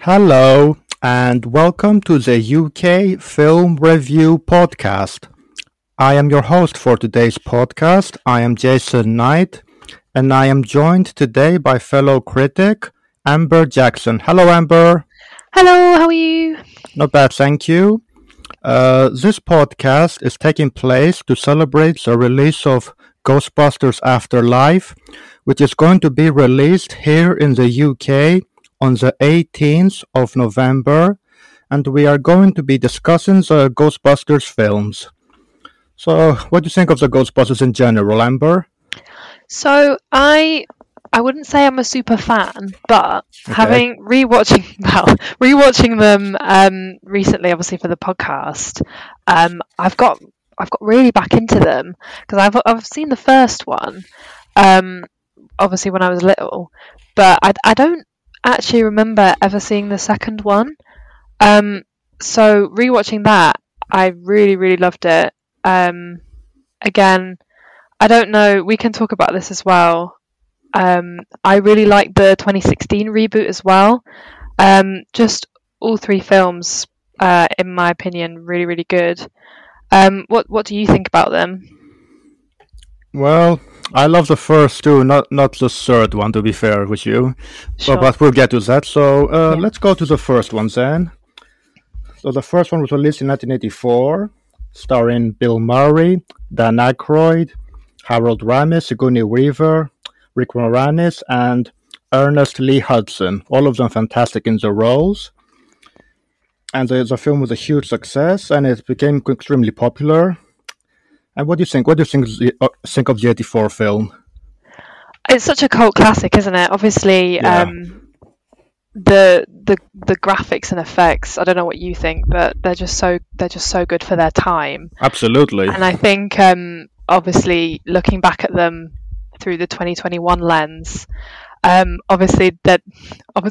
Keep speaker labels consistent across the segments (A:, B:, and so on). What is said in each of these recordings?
A: Hello, and welcome to the UK Film Review Podcast. I am your host for today's podcast. I am Jason Knight, and I am joined today by fellow critic Amber Jackson. Hello, Amber.
B: Hello, how are you?
A: Not bad, thank you. Uh, this podcast is taking place to celebrate the release of Ghostbusters Afterlife, which is going to be released here in the UK on the 18th of November, and we are going to be discussing the Ghostbusters films. So, what do you think of the Ghostbusters in general, Amber?
B: So I I wouldn't say I'm a super fan, but having rewatching well rewatching them um, recently, obviously for the podcast, um, I've got I've got really back into them because I've I've seen the first one, um, obviously when I was little, but I I don't actually remember ever seeing the second one. Um, so rewatching that, I really really loved it. Um, again, I don't know. We can talk about this as well. Um, I really like the 2016 reboot as well. Um, just all three films, uh, in my opinion, really really good. Um, what what do you think about them?
A: Well, I love the first two, not not the third one, to be fair with you.
B: Sure.
A: But, but we'll get to that. So uh,
B: Yeah.
A: let's go to the first one then. So the first one was released in 1984, starring Bill Murray, Dan Aykroyd, Harold Ramis, Sigourney Weaver, Rick Moranis, and Ernest Lee Hudson. All of them fantastic in their roles. And the, the film was a huge success, and it became extremely popular. And what do you think? What do you think, of the- uh, think of the 84 film?
B: It's such a cult classic, isn't it? Obviously,
A: Yeah.
B: um, the the the graphics and effects. I don't know what you think, but they're just so they're just so good for their time.
A: Absolutely.
B: And I think, um, obviously, looking back at them through the 2021 lens, um, obviously they're,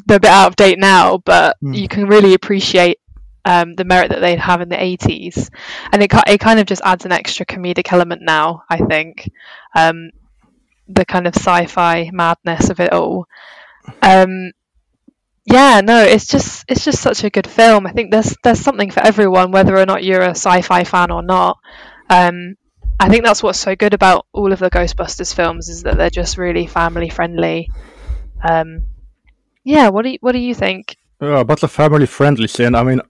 B: they're a bit out of date now, but
A: Hmm.
B: you can really appreciate um, the merit that they'd have in the 80s. And it, it kind of just adds an extra comedic element now, I think. Um, the kind of sci-fi madness of it all. Um, yeah, no, it's just it's just such a good film. I think there's there's something for everyone, whether or not you're a sci-fi fan or not. Um, I think that's what's so good about all of the Ghostbusters films is that they're just really family friendly. Um, yeah, what do you, what do you think?
A: Yeah, but the family friendly scene. I mean,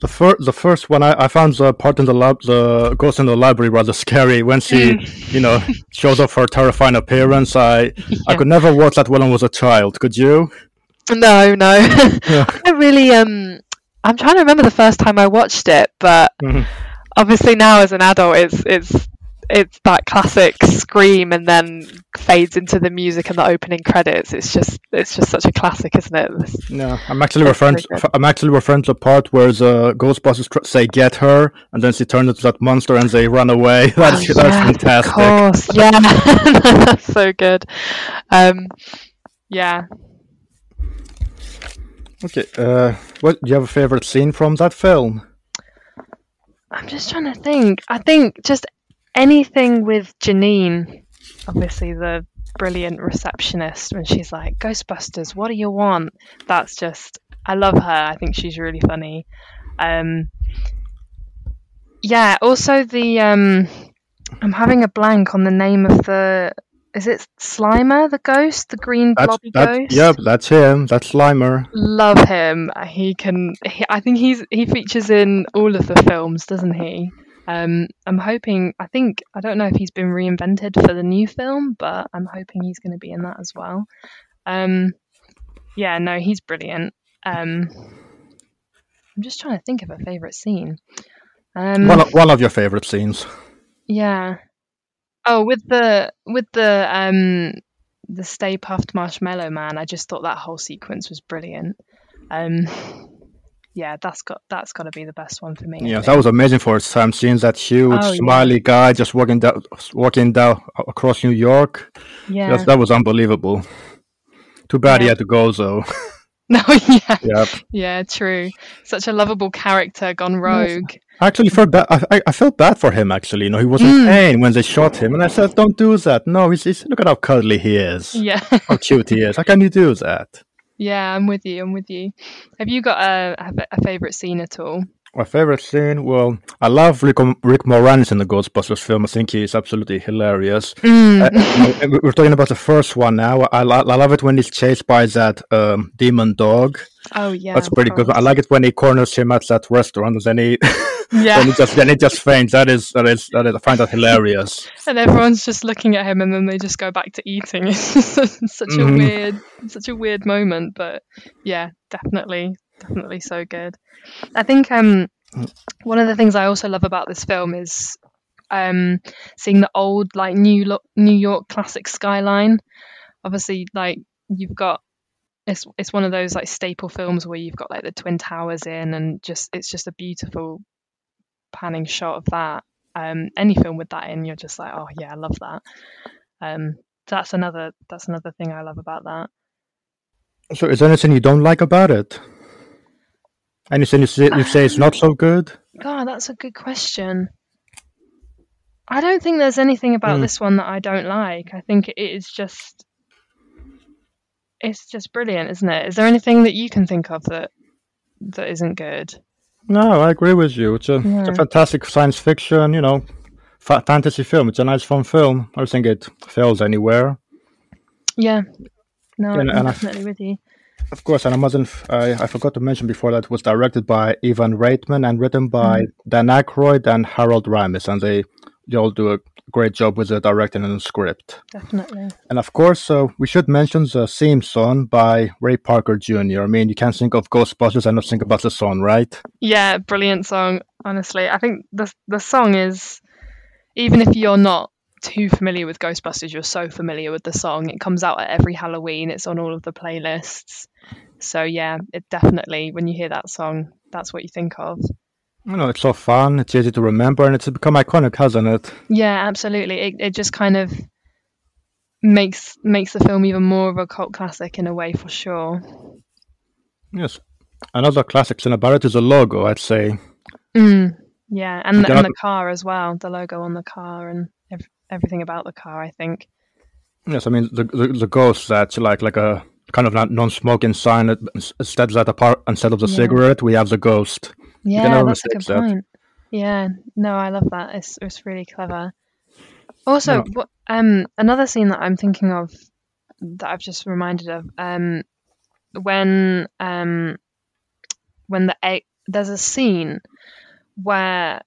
A: the first the first one I, I found the part in the lab the ghost in the library rather scary when she you know shows off her terrifying appearance. I I could never watch that when I was a child. Could you?
B: No, no,
A: Yeah.
B: I really. Um, I'm trying to remember the first time I watched it, but
A: Mhm.
B: obviously now as an adult, it's it's it's that classic scream and then fades into the music and the opening credits. It's just it's just such a classic, isn't it? This-
A: No, I'm actually referring. To, I'm actually referring to the part where the Ghostbusters tr- say "get her," and then she turns into that monster and they run away. That's
B: Oh,
A: that's fantastic.
B: Of course, yeah, that's so good. Um, yeah,
A: Okay, uh, what do you have a favorite scene from that film?
B: I'm just trying to think. I think just anything with Janine, obviously the brilliant receptionist, when she's like, Ghostbusters, what do you want? That's just, I love her. I think she's really funny. Um, yeah, also the, um, I'm having a blank on the name of the, is it Slimer, the ghost, the green
A: That's
B: blobby
A: that.
B: ghost?
A: Yep, that's him. That's Slimer.
B: love him. He can. He, I think he's he features in all of the films, doesn't he? Um, I'm hoping. I think I don't know if he's been reinvented for the new film, but I'm hoping he's going to be in that as well. Um, yeah, no, he's brilliant. Um, I'm just trying to think of a favorite scene. Um,
A: One of, one of your favorite scenes.
B: yeah. Oh, with the with the um the Stay Puft Marshmallow Man, I just thought that whole sequence was brilliant. Um, yeah, that's got that's got to be the best one for me.
A: Yeah, that was amazing for its time. Seeing that huge
B: Oh, yeah.
A: smiley guy just walking down, walking down across New York.
B: yeah.
A: That was unbelievable. Too bad he had to go though.
B: No, yeah,
A: yep.
B: yeah, true. Such a lovable character gone rogue.
A: I actually felt bad. I, I- I felt bad for him. Actually, you know, he was in
B: Mm.
A: pain when they shot him, and I said, "Don't do that." No, he's, he's look at how cuddly he is.
B: Yeah,
A: How cute he is. How can you do that?
B: Yeah, I'm with you. I'm with you. Have you got a a, favorite scene at all?
A: My favorite scene. Well, I love Rick, Rick Moranis in the Ghostbusters film. I think he's absolutely hilarious.
B: Mm.
A: Uh, we're talking about the first one now. I, lo- I love it when he's chased by that um, demon dog.
B: Oh yeah,
A: That's pretty good. I like it when he corners him at that restaurant, and then he,
B: Yeah.
A: then he just then he just faints. That is that is that is. I find that hilarious.
B: and everyone's just looking at him and then they just go back to eating it's such a
A: Mhm.
B: weird such a weird moment but yeah definitely definitely so good i think um one of the things i also love about this film is um seeing the old like new Lo- new york classic skyline obviously like you've got it's it's one of those like staple films where you've got like the twin towers in and just it's just a beautiful panning shot of that um, any film with that in, you're just like, oh yeah, I love that. Um, that's another that's another thing I love about that.
A: So, is there anything you don't like about it? Anything you say, you say is not so good?
B: God, that's a good question. I don't think there's anything about
A: Mm.
B: this one that I don't like. I think it is just it's just brilliant, isn't it? Is there anything that you can think of that that isn't good?
A: No, I agree with you. It's a, it's a fantastic science fiction, you know, fa- fantasy film. It's a nice, fun film. I don't think it fails anywhere.
B: Yeah. No,
A: And-
B: I'm
A: and I-
B: definitely with you.
A: Of course, and I mustn't. f- I, I forgot to mention before that it was directed by Ivan Reitman and written by mm. Dan Aykroyd and Harold Ramis, and they they all do a great job with the directing and the script.
B: Definitely.
A: And of course, uh, we should mention the theme song by Ray Parker Jr. I mean, you can't think of Ghostbusters and not think about the song, right?
B: Yeah, brilliant song. Honestly, I think the the song is even if you're not too familiar with Ghostbusters, you're so familiar with the song. It comes out at every Halloween. It's on all of the playlists. So yeah, it definitely when you hear that song, that's what you think of.
A: You know, it's so fun. It's easy to remember, and it's become iconic, hasn't it?
B: Yeah, absolutely. It it just kind of makes makes the film even more of a cult classic in a way for sure.
A: Yes. Another classic thing about it is the logo. I'd say.
B: Mm, yeah, and the, and the car as well, the logo on the car and ev- everything about the car. I think.
A: Yes, I mean the the, the ghost that's like like a kind of non- non-smoking sign. that- Instead of that apart, instead of the
B: Yeah.
A: cigarette, we have the ghost.
B: Yeah, that's a good point. Yeah, no, I love that. It's it's really clever. Also,
A: Yeah.
B: what um another scene that I'm thinking of that I've just reminded of um when um when the egg there's a scene where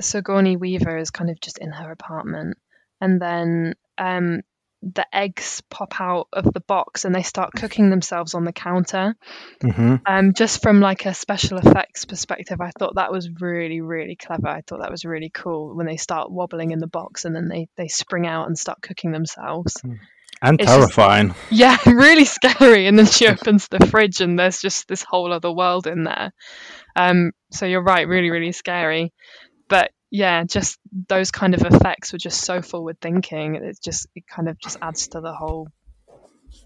B: Sigourney Weaver is kind of just in her apartment and then um the eggs pop out of the box and they start cooking themselves on the counter.
A: hmm
B: Um, just from like a special effects perspective, I thought that was really, really clever. I thought that was really cool when they start wobbling in the box and then they they spring out and start cooking themselves.
A: And
B: It's just-
A: terrifying.
B: Yeah, really scary. And then she opens the fridge and there's just this whole other world in there. Um, so you're right, really, really scary. But yeah, just those kind of effects were just so forward thinking. It just it kind of just adds to the whole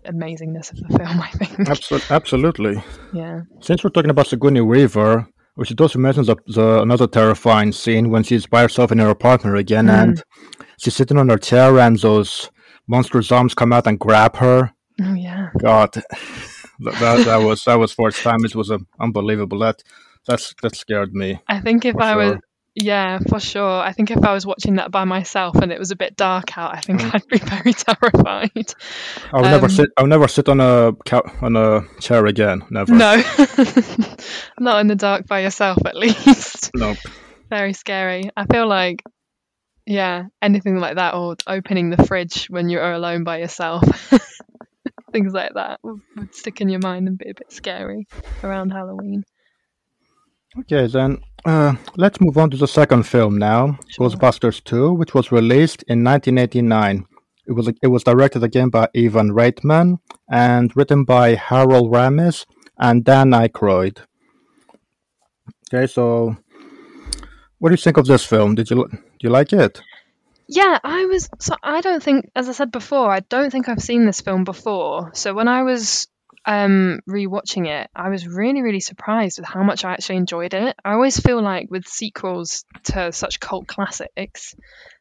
B: amazingness of the film, I think.
A: Absol- absolutely.
B: Yeah.
A: Since we're talking about Sigourney Weaver, we should also mention the, the another terrifying scene when she's by herself in her apartment again,
B: Mm.
A: and she's sitting on her chair, and those monstrous arms come out and grab her.
B: Oh yeah.
A: God, that, that, was that was first time. It was um, unbelievable. That that's that scared me.
B: I think if I was
A: sure.
B: Yeah, for sure. I think if I was watching that by myself and it was a bit dark out, I think
A: Mm.
B: I'd be very terrified.
A: I would never
B: Um,
A: sit. I would never sit on a on a chair again. Never.
B: No. Not in the dark by yourself at least.
A: Nope.
B: very scary. I feel like, yeah, anything like that, or opening the fridge when you're alone by yourself, things like that would, would stick in your mind and be a bit scary around Halloween.
A: Okay, then uh, let's move on to the second film now,
B: Sure.
A: Ghostbusters 2, which was released in 1989. It was it was directed again by Ivan Reitman and written by Harold Ramis and Dan Aykroyd. Okay, so what do you think of this film? Did you do you like it?
B: Yeah, I was. So I don't think, as I said before, I don't think I've seen this film before. So when I was um rewatching it, I was really, really surprised with how much I actually enjoyed it. I always feel like with sequels to such cult classics,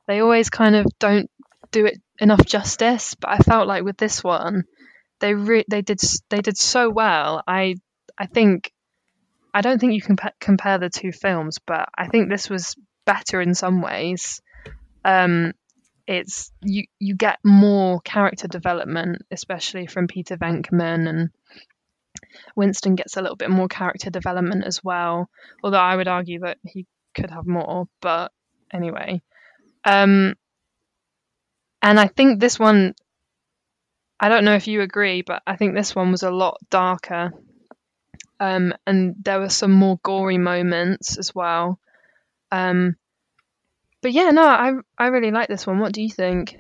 B: they always kind of don't do it enough justice. But I felt like with this one, they re- they did they did so well. I I think I don't think you can pe- compare the two films, but I think this was better in some ways um, it's you you get more character development, especially from Peter Venkman and Winston gets a little bit more character development as well. Although I would argue that he could have more, but anyway. Um, and I think this one, I don't know if you agree, but I think this one was a lot darker. Um, and there were some more gory moments as well. Um, but yeah, no, I I really like this one. What do you think?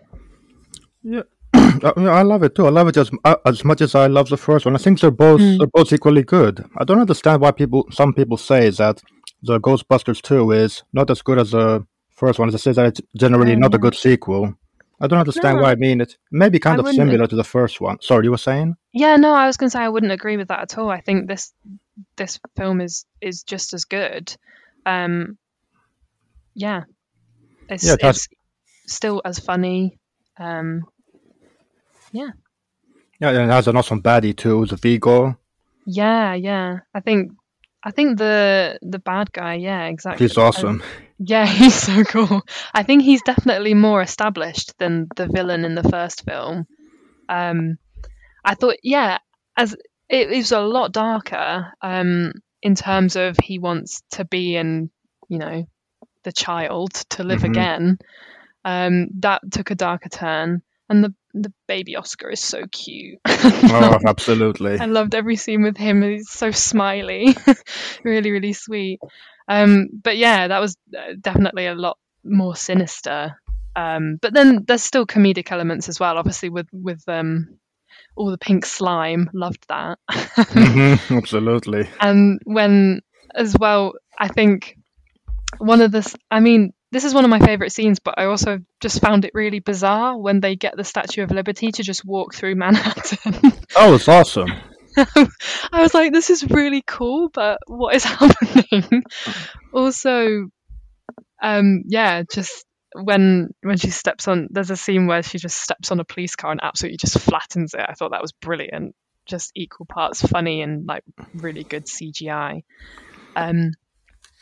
A: Yeah, I, mean, I love it too. I love it as uh, as much as I love the first one. I think they're both
B: Mm.
A: they're both equally good. I don't understand why people some people say that the Ghostbusters two is not as good as the first one. They say that it's generally not a good sequel. I don't understand
B: No,
A: why. I mean, it may be kind
B: I
A: of similar to the first one. Sorry, you were saying?
B: Yeah, no, I was going to say I wouldn't agree with that at all. I think this this film is is just as good. Um, yeah, it's
A: Yeah, it
B: it's still as funny. Um,
A: Yeah, and it has an awesome baddie too, the Vigo.
B: yeah, yeah. I think I think the the bad guy. Yeah, exactly.
A: He's awesome.
B: Yeah, he's so cool. I think he's definitely more established than the villain in the first film. Um, I thought, yeah, as it, it a lot darker um, in terms of he wants to be in, you know, the child to live
A: Mhm.
B: again. Um, that took a darker turn, and the the baby Oscar is so cute.
A: oh, absolutely.
B: I loved every scene with him. He's so smiley, really, really sweet. Um, but yeah, that was uh, definitely a lot more sinister. Um, but then there's still comedic elements as well. Obviously, with with um, all the pink slime, loved that.
A: Mhm, absolutely.
B: and when as well, I think one of the, I mean, this is one of my favorite scenes, but I also just found it really bizarre when they get the Statue of Liberty to just walk through Manhattan.
A: Oh, it's awesome.
B: I was like, this is really cool, but what is happening? also, um, yeah, just when when she steps on, there's a scene where she just steps on a police car and absolutely just flattens it. I thought that was brilliant. Just equal parts funny and like really good CGI. Um,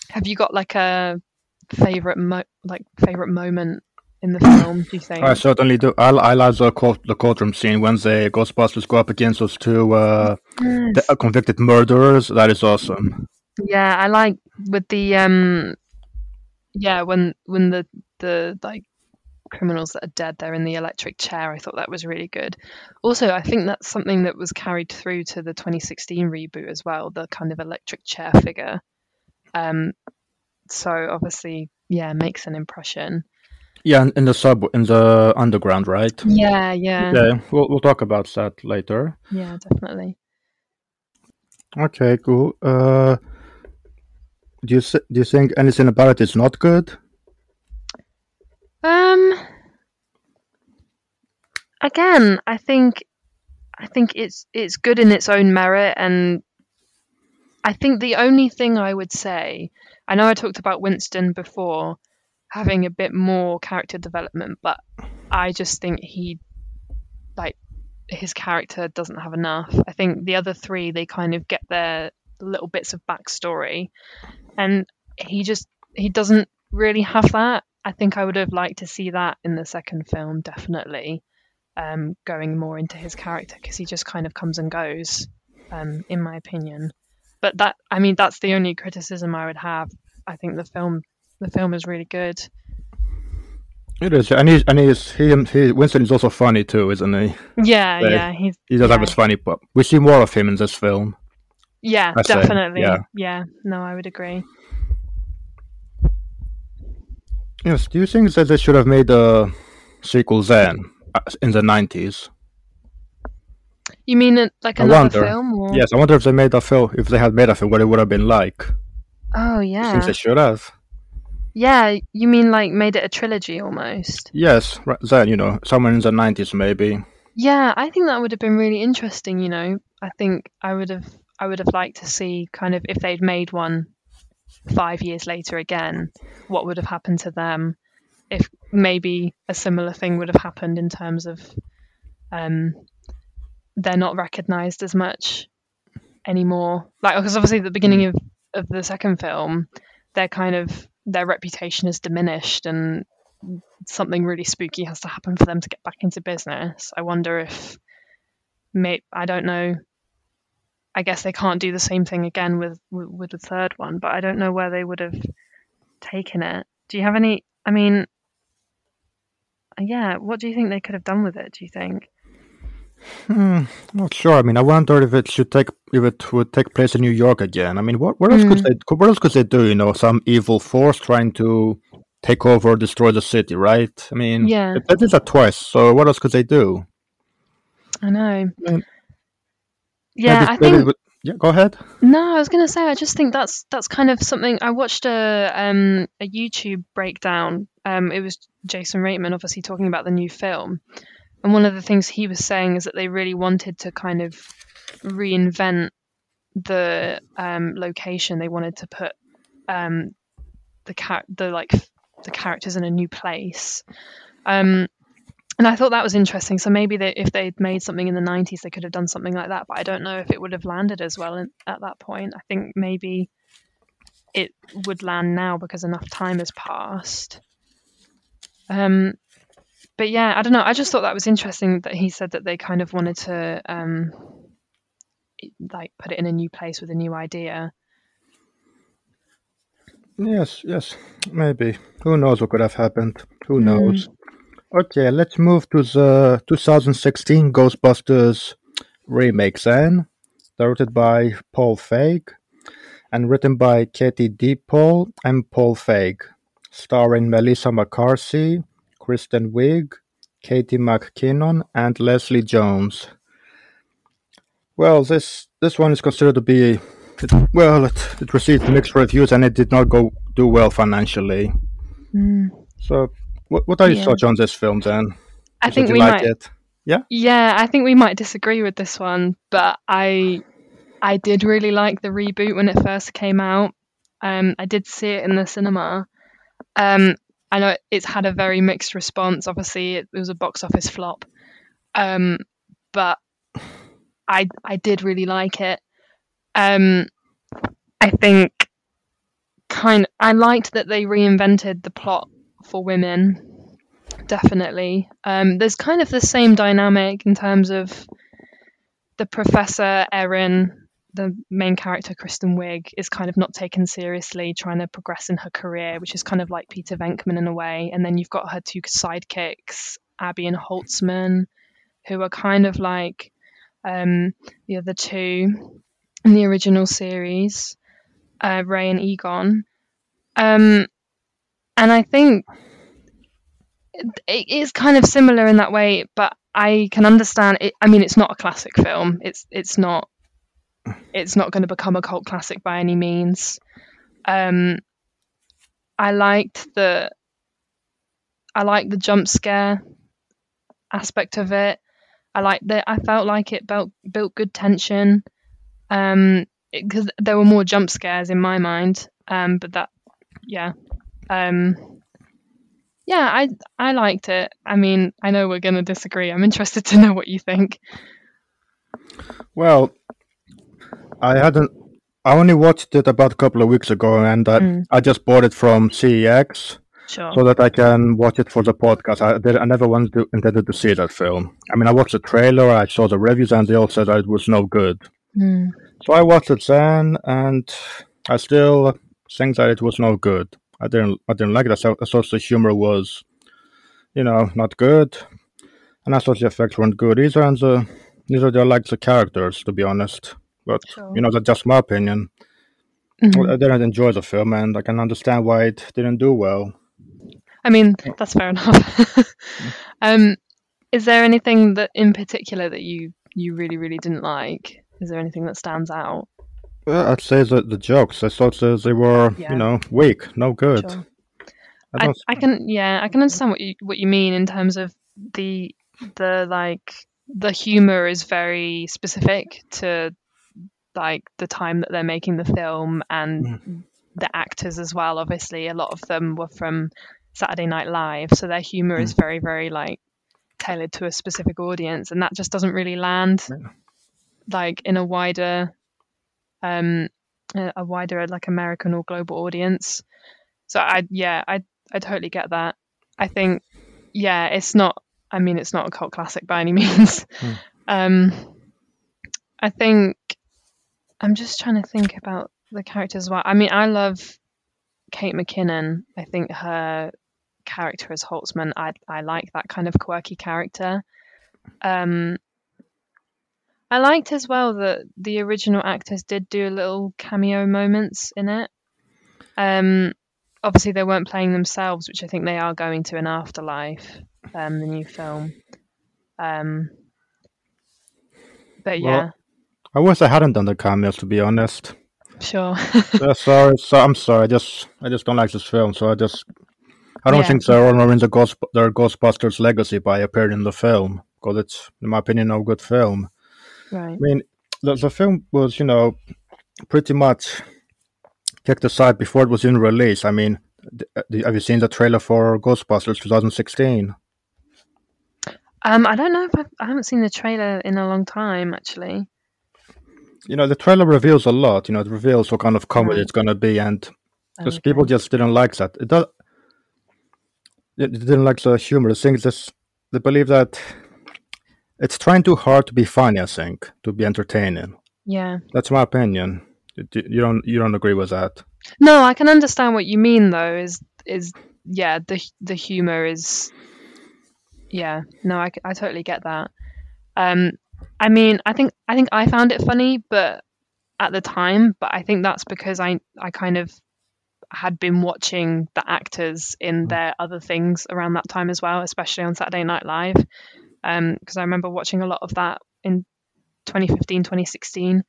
B: have you got like a favorite mo- like favorite moment in the film? Do you think?
A: I certainly do. I, I like the, court, the courtroom scene when the Ghostbusters go up against those two uh,
B: Yes.
A: the- uh, convicted murderers. That is awesome.
B: Yeah, I like with the um yeah, when when the the like criminals that are dead. They're in the electric chair. I thought that was really good. Also, I think that's something that was carried through to the 2016 reboot as well. The kind of electric chair figure. Um, so obviously, yeah, makes an impression.
A: Yeah, in the sub, in the underground, right?
B: Yeah, yeah,
A: Yeah, we'll we'll talk about that later.
B: yeah, definitely.
A: Okay, cool. Uh, do you do you think anything about it is not good?
B: Um, again, I think, I think it's it's good in its own merit, and I think the only thing I would say, I know I talked about Winston before having a bit more character development, but I just think he, like, his character doesn't have enough. I think the other three they kind of get their little bits of backstory, and he just he doesn't really have that. I think I would have liked to see that in the second film, definitely, um, going more into his character because he just kind of comes and goes, um, in my opinion. But that, I mean, that's the only criticism I would have. I think the film, the film is really good.
A: It is, and he's and he's he, he Winston is also funny too, isn't he?
B: Yeah,
A: Yeah.
B: yeah, he's
A: He does have
B: yeah.
A: his funny, but we see more of him in this film.
B: yeah,
A: I
B: definitely,
A: yeah.
B: yeah. No, I would agree.
A: Yes. Do you think that they should have made a sequel then uh, in the nineties?
B: You mean uh, like
A: I
B: another
A: wonder.
B: film? Or...
A: Yes, I wonder if they made a film. If they had made a film, what it would have been like.
B: Oh yeah.
A: think they should have.
B: Yeah, you mean like made it a trilogy almost?
A: Yes, right then you know, somewhere in the nineties maybe.
B: Yeah, I think that would have been really interesting, you know. I think I would have I would have liked to see kind of if they'd made one 5 years later again, what would have happened to them if maybe a similar thing would have happened in terms of um they're not recognized as much anymore. Like because obviously at the beginning of of the second film, they're kind of their reputation is diminished and something really spooky has to happen for them to get back into business. I wonder if, may I don't know. I guess they can't do the same thing again with, with the third one, but I don't know where they would have taken it. Do you have any? I mean, yeah. What do you think they could have done with it? Do you think?
A: Hmm, I'm not sure. I mean, I wonder if it should take if it would take place in New York again. I mean, what what else could
B: Mm.
A: they what else could they do? You know, some evil force trying to take over destroy the city, right? I mean,
B: Yeah.
A: they did that twice. So what else could they do?
B: I know.
A: Mm.
B: Yeah,
A: Maybe-
B: I think.
A: with- yeah, go ahead.
B: No, I was gonna say I just think that's that's kind of something I watched a um a YouTube breakdown. Um it was Jason Reitman obviously talking about the new film. And one of the things he was saying is that they really wanted to kind of reinvent the um location. They wanted to put um the car- the like the characters in a new place. Um and I thought that was interesting. So maybe they, if they'd made something in the 90s, they could have done something like that. But I don't know if it would have landed as well in, at that point. I think maybe it would land now because enough time has passed. Um, but yeah, I don't know. I just thought that was interesting that he said that they kind of wanted to um, like put it in a new place with a new idea.
A: Yes, yes, maybe. Who knows what could have happened? Who
B: Hmm.
A: knows? Okay, let's move to the 2016 Ghostbusters remake then, directed by Paul Feig and written by Katie Dippold and Paul Feig, starring Melissa McCarthy, Kristen Wiig, Katie McKinnon, and Leslie Jones. Well, this this one is considered to be well, it, it received mixed reviews and it did not go do well financially.
B: Mm.
A: So, what what are your
B: Yeah.
A: thoughts on this film then?
B: I
A: Did
B: think we
A: like
B: might.
A: it? Yeah.
B: Yeah, I think we might disagree with this one, but I I did really like the reboot when it first came out. Um, I did see it in the cinema. Um, I know it's had a very mixed response. Obviously, it, it was a box office flop, um, but I I did really like it. Um, I think kind I liked that they reinvented the plot for women definitely. Um, there's kind of the same dynamic in terms of the professor Erin the main character Kristen Wiig is kind of not taken seriously, trying to progress in her career, which is kind of like Peter Venkman in a way. And then you've got her two sidekicks, Abby and Holtzman, who are kind of like um, the other two in the original series, uh, Ray and Egon. Um, and I think it is kind of similar in that way, but I can understand it. I mean, it's not a classic film. It's it's not it's not going to become a cult classic by any means. Um, I liked the I liked the jump scare aspect of it. I liked that. I felt like it built built good tension. Um, because there were more jump scares in my mind. Um, but that, yeah. Um, yeah, I I liked it. I mean, I know we're going to disagree. I'm interested to know what you think.
A: Well, I hadn't. I only watched it about a couple of weeks ago, and I,
B: Mm.
A: I just bought it from CEX
B: Sure.
A: so that I can watch it for the podcast. I, did, I never wanted to, intended to see that film. I mean, I watched the trailer, I saw the reviews, and they all said that it was no good.
B: Mm.
A: So I watched it then, and I still think that it was no good. I didn't. I didn't like it. I thought, I thought the humor was, you know, not good, and I thought the effects weren't good either. And the neither did I like the characters, to be honest. But
B: Sure.
A: you know, that's just my opinion.
B: Mhm.
A: I didn't enjoy the film, and I can understand why it didn't do well.
B: I mean, that's fair enough. um, is there anything that in particular that you you really really didn't like? Is there anything that stands out?
A: Well, I'd say that the jokes. I thought that they were,
B: Yeah.
A: you know, weak, no good.
B: Sure.
A: I
B: I. I can yeah I can understand what you what you mean in terms of the the like the humor is very specific to like the time that they're making the film and the actors as well. Obviously a lot of them were from Saturday Night Live so their humor is very very like tailored to a specific audience and that just doesn't really land like in a wider um a wider like American or global audience. So I yeah, I I totally get that. I think yeah, it's not I mean it's not a cult classic by any means. Um I think I'm just trying to think about the characters as well. I mean, I love Kate McKinnon. I think her character as Holtzman, I I like that kind of quirky character. Um I liked as well that the original actors did do a little cameo moments in it. Um obviously they weren't playing themselves, which I think they are going to in Afterlife, um, the new film. Um, but yeah,
A: Well- I wish I hadn't done the cameos, to be honest.
B: sure.
A: Uh, sorry, so I'm sorry. I just, I just don't like this film. So I just, I don't
B: Yeah.
A: think they're honoring the Ghost, their Ghostbusters legacy by appearing in the film because it's, in my opinion, no good film.
B: right.
A: I mean, the, the film was, you know, pretty much kicked aside before it was in release. I mean, th- th- have you seen the trailer for Ghostbusters 2016?
B: Um, I don't know if I've, I haven't seen the trailer in a long time actually.
A: You know, the trailer reveals a lot. You know, it reveals what kind of comedy
B: Right.
A: it's going to be, and because
B: Okay.
A: people just didn't like that. It does. They didn't like the humor. The thing is, this, they believe that it's trying too hard to be funny. I think to be entertaining.
B: Yeah.
A: That's my opinion. You- You don't, you don't agree with that?
B: No, I can understand what you mean though. Is is yeah the the humor is yeah no I, I totally get that. Um, I mean I think I think I found it funny, but at the time, but I think that's because I I kind of had been watching the actors in their other things around that time as well, especially on Saturday Night Live. Um, because I remember watching a lot of that in 2015, 2016.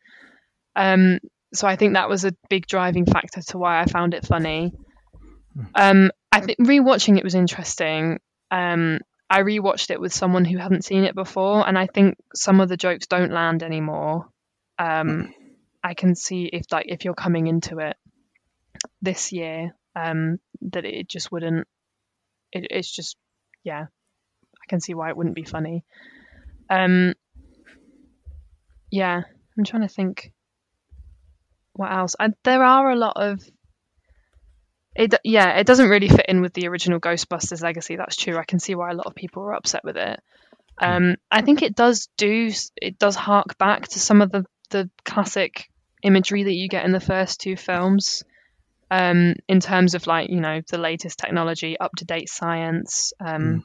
B: Um, so I think that was a big driving factor to why I found it funny. Um, I think rewatching it was interesting. Um, I rewatched it with someone who hadn't seen it before, and I think some of the jokes don't land anymore. Um, I can see if like if you're coming into it this year, um, that it just wouldn't. It, it's just yeah, I can see why it wouldn't be funny. Um, yeah, I'm trying to think what else? I, there are a lot of it. Yeah, it doesn't really fit in with the original Ghostbusters legacy. That's true. I can see why a lot of people were upset with it. Um, I think it does do. It does hark back to some of the the classic imagery that you get in the first two films. Um, in terms of like you know the latest technology, up to date science, um,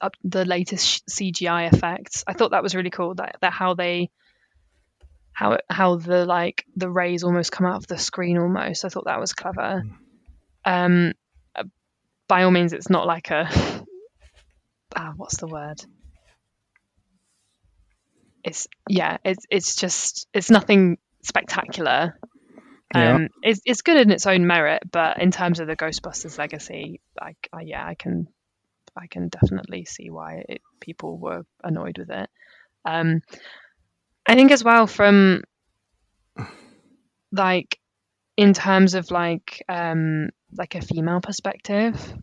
B: up the latest CGI effects. I thought that was really cool. That that how they how how the like the rays almost come out of the screen almost. I thought that was clever. Um, uh, by all means, it's not like a ah, what's the word? It's yeah, it's it's just it's nothing spectacular.
A: Yeah.
B: Um, it's it's good in its own merit, but in terms of the Ghostbusters legacy, I, I yeah, I can I can definitely see why it, people were annoyed with it. Um, I think as well from like in terms of like um like a female perspective,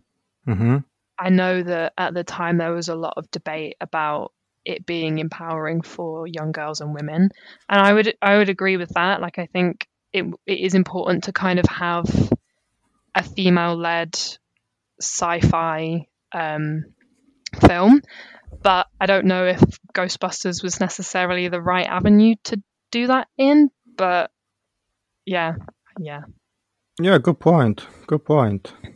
A: Mm-hmm.
B: I know that at the time there was a lot of debate about it being empowering for young girls and women, and I would I would agree with that. Like I think it it is important to kind of have a female led sci-fi um, film, but I don't know if Ghostbusters was necessarily the right avenue to do that in. But yeah, yeah.
A: Yeah, good point. Good point. I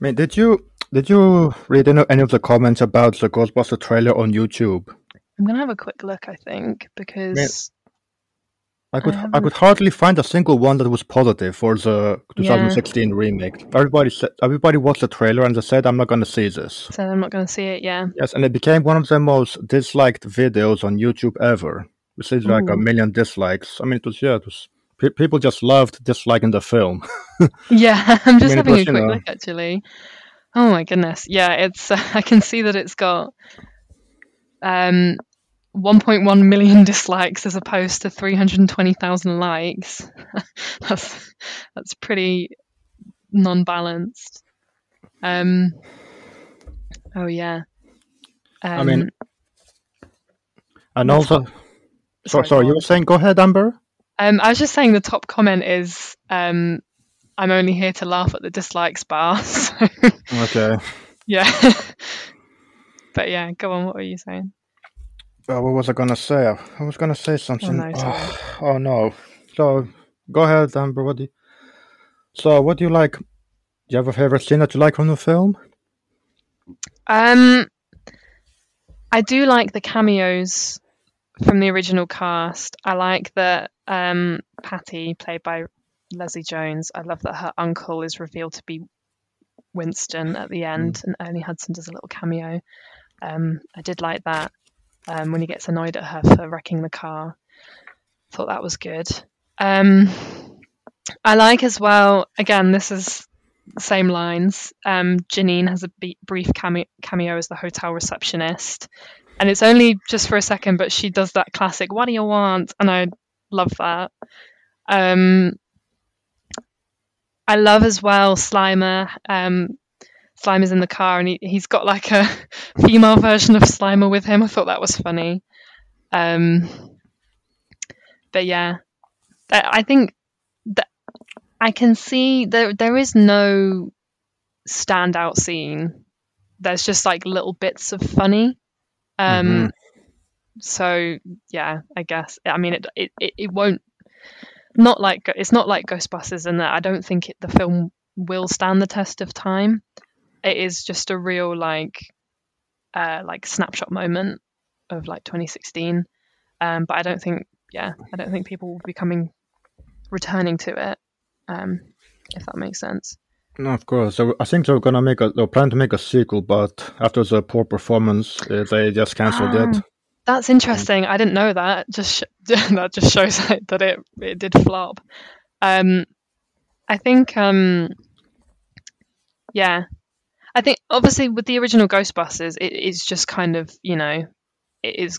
A: mean, did you did you read any, any of the comments about the Ghostbuster trailer on YouTube?
B: I'm gonna have a quick look. I think because
A: I could I,
B: haven't-
A: could um, hardly find a single one that was positive for the 2016 remake. Everybody said everybody watched the trailer and they said I'm not going to see this.
B: so I'm not gonna see it. Yeah.
A: Yes, and it became one of the most disliked videos on YouTube ever. It says like a million dislikes. I mean, it was yeah, it was pe- people just loved disliking the film.
B: Yeah, I'm just
A: mean,
B: having
A: was,
B: a
A: you
B: quick
A: know-
B: look actually. Oh my goodness. Yeah, it's I can see that it's got um 1.1 million dislikes as opposed to 320,000 likes. that's that's pretty non-balanced. Um Oh yeah. Um,
A: I mean, and also,
B: top-
A: so,
B: sorry,
A: sorry, you were saying, go ahead, Amber.
B: Um, I was just saying the top comment is um, I'm only here to laugh at the dislikes bar. So,
A: Okay.
B: yeah. but yeah, go on. What were you saying?
A: Uh, what was I gonna say? I was gonna say something.
B: no.
A: Oh, oh, no. So go ahead, Amber. What do you... So what do you like? Do you have a favorite scene that you like from the film?
B: Um, I do like the cameos from the original cast. I like that um, Patty, played by Leslie Jones. I love that her uncle is revealed to be Winston at the end, and Ernie Hudson does a little cameo. Um, I did like that um, when he gets annoyed at her for wrecking the car. Thought that was good. Um, I like as well. Again, this is same lines. Um, Janine has a brief cameo, cameo as the hotel receptionist, and it's only just for a second, but she does that classic "What do you want?" and I love that. Um, I love as well Slimer. Um, Slimer's in the car, and he, he's got like a female version of Slimer with him. I thought that was funny. Um, but yeah, I think that I can see there there is no standout scene. There's just like little bits of funny. Um
A: Mhm.
B: So yeah, I guess I mean it it, it, it won't not like it's not like Ghostbusters in that I don't think it, the film will stand the test of time. It is just a real like uh like snapshot moment of like 2016. Um but I don't think yeah, I don't think people will be coming returning to it. Um if that makes sense.
A: No, of course. So I think they're gonna make a. They were planning to make a sequel, but after the poor performance, uh, they just cancelled it.
B: That's interesting. I didn't know that. Just sh- that just shows that that it it did flop. Um, I think um, yeah, I think obviously with the original Ghostbusters, it is just kind of you know, it is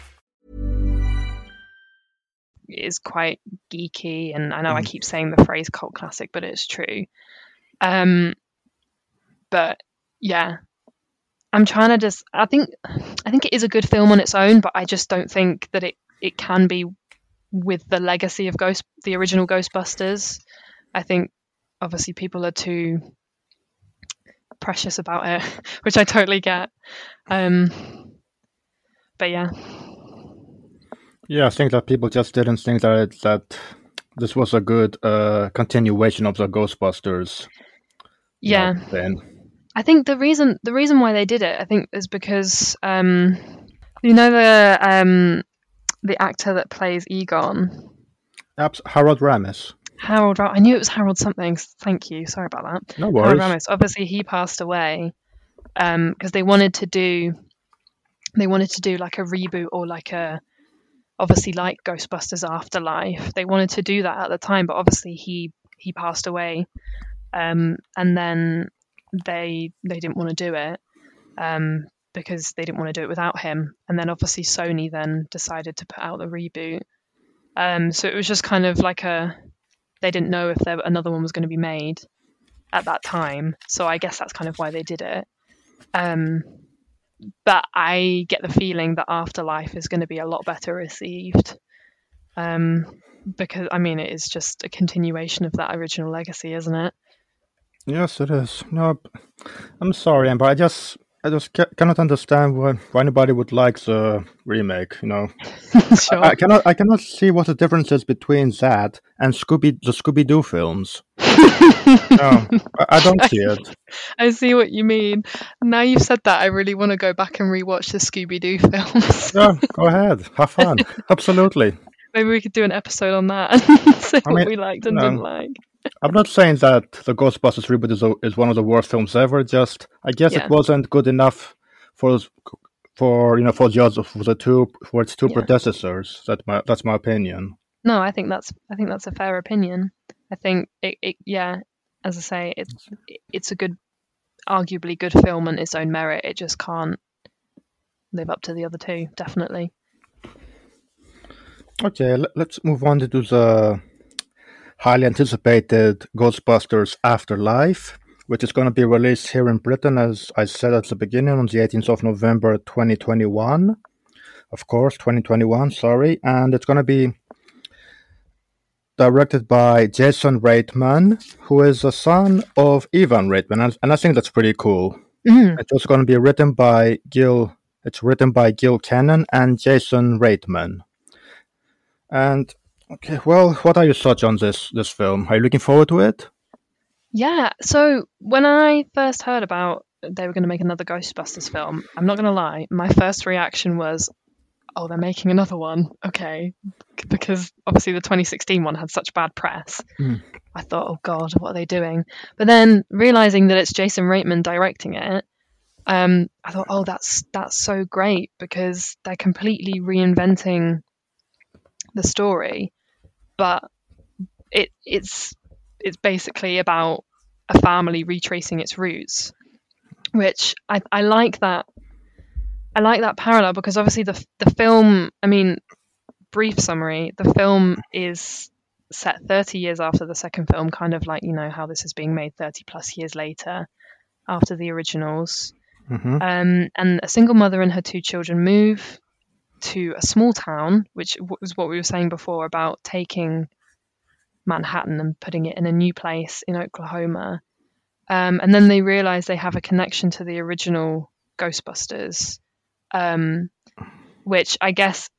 B: Is quite geeky, and I know I keep saying the phrase cult classic, but it's true. Um, but yeah, I'm trying to just. I think I think it is a good film on its own, but I just don't think that it it can be with the legacy of Ghost, the original Ghostbusters. I think obviously people are too precious about it, which I totally get. Um, but yeah,
A: Yeah, I think that people just didn't think that it, that this was a good uh, continuation of the Ghostbusters.
B: yeah.
A: Then
B: I think the reason the reason why they did it, I think, is because um, you know the um, the actor that plays Egon,
A: Abs- Harold Ramis.
B: Harold. Ra- I knew it was Harold something. Thank you. Sorry about that.
A: No
B: Harold
A: worries.
B: Ramis. Obviously, he passed away because they wanted to do they wanted to do like a reboot or like a obviously like Ghostbusters Afterlife. They wanted to do that at the time, but obviously he he passed away, um, and then they they didn't want to do it um, because they didn't want to do it without him. And then obviously Sony then decided to put out the reboot. Um, so it was just kind of like a they didn't know if there another one was going to be made at that time. So I guess that's kind of why they did it. Um, but I get the feeling that Afterlife is going to be a lot better received. Um, because I mean, it is just a continuation of that original legacy, isn't it?
A: Yes, it is. No, I'm sorry, Amber. I just I just ca- cannot understand why, why anybody would like the remake. You know,
B: sure.
A: I, I cannot I cannot see what the difference is between that and Scooby the Scooby Doo films. no, I, I don't see it.
B: I see what you mean. Now you've said that, I really want to go back and rewatch the Scooby Doo films.
A: Yeah, go ahead, have fun. Absolutely.
B: Maybe we could do an episode on that and say
A: I
B: what we liked and
A: no.
B: didn't like.
A: I'm not saying that the Ghostbusters reboot is, a, is one of the worst films ever. Just I guess
B: Yeah.
A: it wasn't good enough for for you know for the other for the two for its two
B: Yeah.
A: predecessors. That my that's my opinion.
B: No, I think that's I think that's a fair opinion. I think it, it yeah, as I say, it's it's a good, arguably good film on its own merit. It just can't live up to the other two, definitely.
A: Okay, let, let's move on to the highly anticipated Ghostbusters Afterlife, which is going to be released here in Britain, as I said at the beginning, on the 18th of November 2021. Of course, 2021, sorry. And it's going to be directed by Jason Reitman, who is the son of Ivan Reitman. And, and I think that's pretty cool.
B: Mm.
A: It's also going to be written by Gil. It's written by Gil Kenan and Jason Reitman. And okay, well, what are your thoughts on this this film? Are you looking forward to it?
B: Yeah. So when I first heard about they were going to make another Ghostbusters film, I'm not going to lie, my first reaction was, "Oh, they're making another one." Okay, because obviously the 2016 one had such bad press.
A: Mm.
B: I thought, "Oh God, what are they doing?" But then realizing that it's Jason Reitman directing it, um, I thought, "Oh, that's that's so great because they're completely reinventing the story, but it it's it's basically about a family retracing its roots, which I, I like that. I like that parallel because obviously the the film. I mean, brief summary: the film is set 30 years after the second film, kind of like you know how this is being made 30 plus years later, after the originals.
A: hmm
B: Um, and a single mother and her two children move to a small town, which was what we were saying before about taking Manhattan and putting it in a new place in Oklahoma. Um, and then they realize they have a connection to the original Ghostbusters, um, which I guess